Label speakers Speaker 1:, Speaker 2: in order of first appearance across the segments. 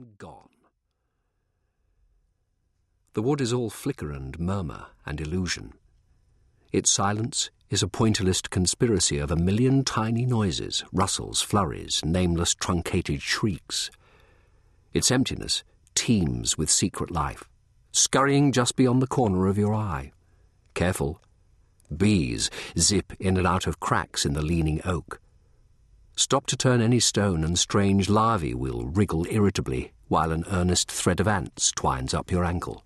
Speaker 1: and gone. The wood is all flicker and murmur and illusion. Its silence is a pointillist conspiracy of a million tiny noises, rustles, flurries, nameless truncated shrieks. Its emptiness teems with secret life, scurrying just beyond the corner of your eye. Careful. Bees zip in and out of cracks in the leaning oak. Stop to turn any stone, and strange larvae will wriggle irritably while an earnest thread of ants twines up your ankle.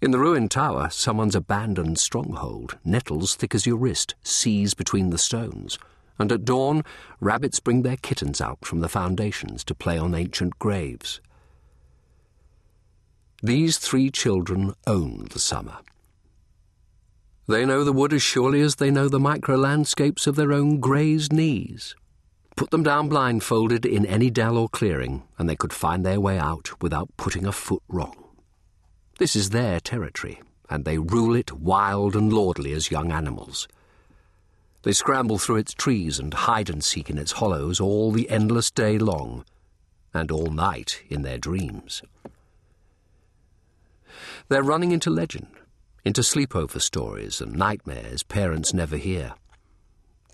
Speaker 1: In the ruined tower, someone's abandoned stronghold, nettles thick as your wrist, seize between the stones. And at dawn, rabbits bring their kittens out from the foundations to play on ancient graves. These three children own the summer. They know the wood as surely as they know the micro landscapes of their own grazed knees. Put them down blindfolded in any dell or clearing, and they could find their way out without putting a foot wrong. This is their territory, and they rule it wild and lordly as young animals. They scramble through its trees and hide and seek in its hollows all the endless day long, and all night in their dreams. They're running into legend, into sleepover stories and nightmares parents never hear.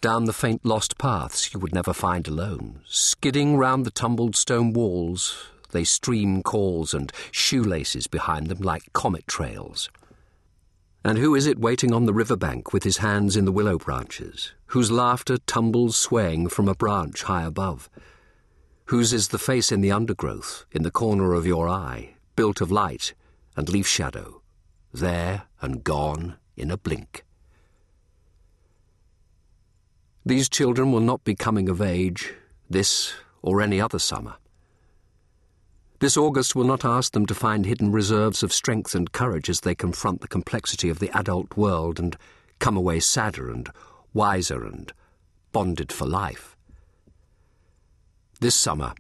Speaker 1: Down the faint lost paths you would never find alone, skidding round the tumbled stone walls, they stream calls and shoelaces behind them like comet trails. And who is it waiting on the river bank with his hands in the willow branches, whose laughter tumbles swaying from a branch high above? Whose is the face in the undergrowth, in the corner of your eye, built of light and leaf shadow, there and gone in a blink? These children will not be coming of age, this or any other summer. This August will not ask them to find hidden reserves of strength and courage as they confront the complexity of the adult world and come away sadder and wiser and bonded for life. This summer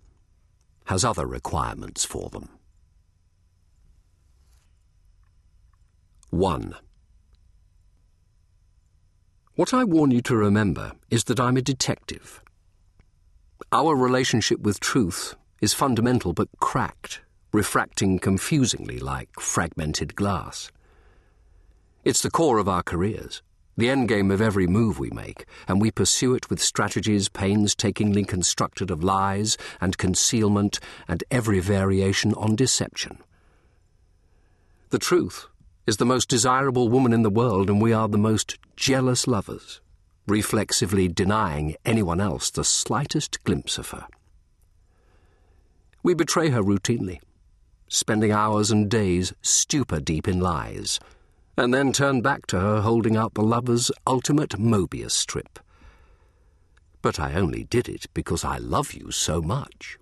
Speaker 1: has other requirements for them. 1. What I warn you to remember is that I'm a detective. Our relationship with truth is fundamental but cracked, refracting confusingly like fragmented glass. It's the core of our careers, the endgame of every move we make, and we pursue it with strategies painstakingly constructed of lies and concealment and every variation on deception. The truth is the most desirable woman in the world, and we are the most jealous lovers, reflexively denying anyone else the slightest glimpse of her. We betray her routinely, spending hours and days stupor deep in lies, and then turn back to her holding out the lover's ultimate Mobius strip. But I only did it because I love you so much.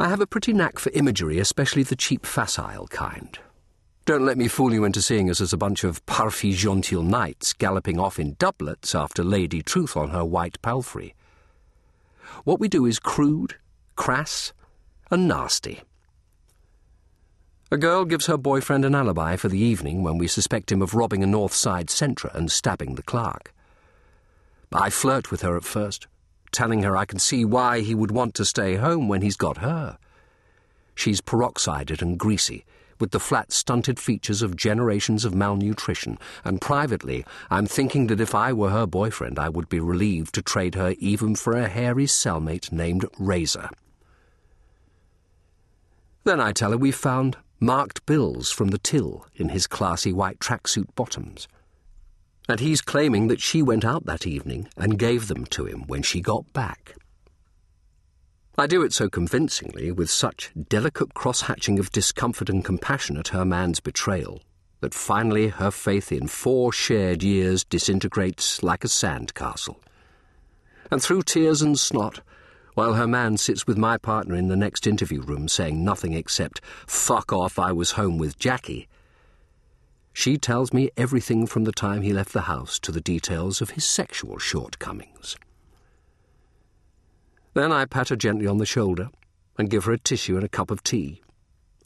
Speaker 1: I have a pretty knack for imagery, especially the cheap facile kind. Don't let me fool you into seeing us as a bunch of parfait genteel knights galloping off in doublets after Lady Truth on her white palfrey. What we do is crude, crass, and nasty. A girl gives her boyfriend an alibi for the evening when we suspect him of robbing a North Side Centra and stabbing the clerk. I flirt with her at first, telling her I can see why he would want to stay home when he's got her. She's peroxided and greasy, with the flat, stunted features of generations of malnutrition, and privately, I'm thinking that if I were her boyfriend, I would be relieved to trade her even for a hairy cellmate named Razor. Then I tell her we've found marked bills from the till in his classy white tracksuit bottoms. And he's claiming that she went out that evening and gave them to him when she got back. I do it so convincingly, with such delicate cross hatching of discomfort and compassion at her man's betrayal, that finally her faith in four shared years disintegrates like a sandcastle. And through tears and snot, while her man sits with my partner in the next interview room saying nothing except, fuck off, I was home with Jackie, she tells me everything from the time he left the house to the details of his sexual shortcomings. Then I pat her gently on the shoulder and give her a tissue and a cup of tea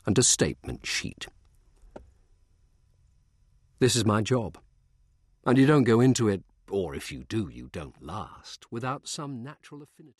Speaker 1: and a statement sheet. This is my job, and you don't go into it, or if you do, you don't last, without some natural affinity.